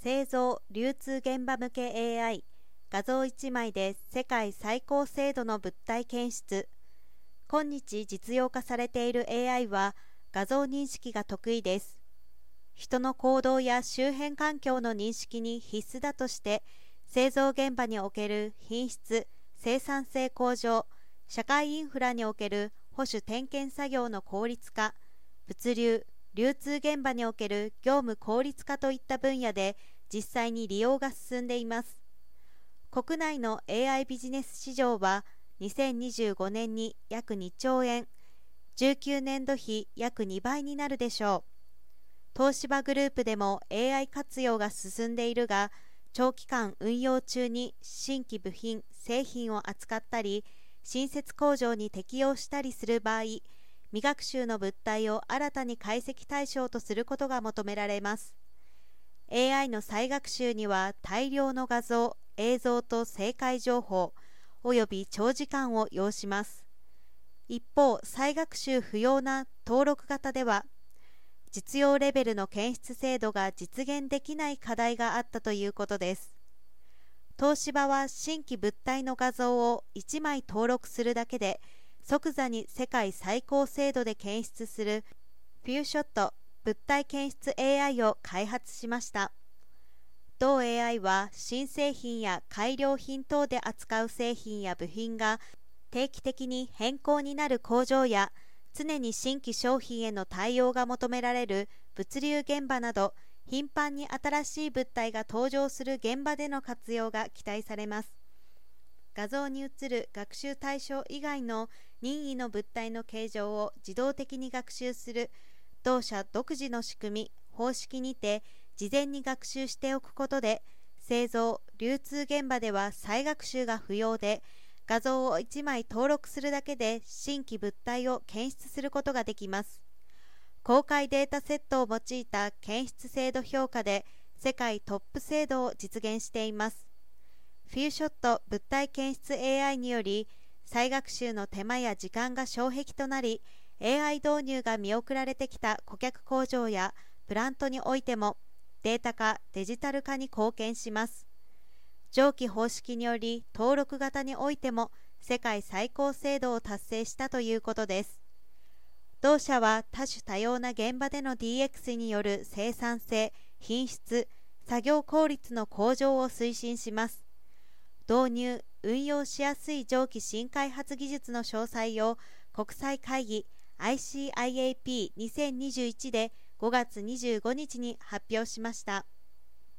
製造・流通現場向け AI 画像1枚で世界最高精度の物体検出。今日実用化されている AI は画像認識が得意です。人の行動や周辺環境の認識に必須だとして製造現場における品質生産性向上社会インフラにおける保守点検作業の効率化物流流通現場における業務効率化といった分野で実際に利用が進んでいます。国内の AI ビジネス市場は2025年に約2兆円19年度比約2倍になるでしょう。東芝グループでも AI 活用が進んでいるが長期間運用中に新規部品製品を扱ったり新設工場に適用したりする場合未学習の物体を新たに解析対象とすることが求められます。AI の再学習には大量の画像映像と正解情報および長時間を要します。一方再学習不要な登録型では実用レベルの検出精度が実現できない課題があったということです。東芝は新規物体の画像を1枚登録するだけで即座に世界最高精度で検出するフューショット物体検出 AI を開発しました。同 AI は新製品や改良品等で扱う製品や部品が定期的に変更になる工場や常に新規商品への対応が求められる物流現場など頻繁に新しい物体が登場する現場での活用が期待されます。画像に映る学習対象以外の任意の物体の形状を自動的に学習する。同社独自の仕組み方式にて事前に学習しておくことで製造流通現場では再学習が不要で画像を1枚登録するだけで新規物体を検出することができます。公開データセットを用いた検出精度評価で世界トップ精度を実現しています。フューショット物体検出 AI により再学習の手間や時間が障壁となり AI 導入が見送られてきた顧客工場やプラントにおいてもデータ化デジタル化に貢献します。上記方式により登録型においても世界最高精度を達成したということです。同社は多種多様な現場での DX による生産性品質作業効率の向上を推進します。導入運用しやすい蒸気新開発技術の詳細を国際会議 ICIAP2021 で5月25日に発表しました。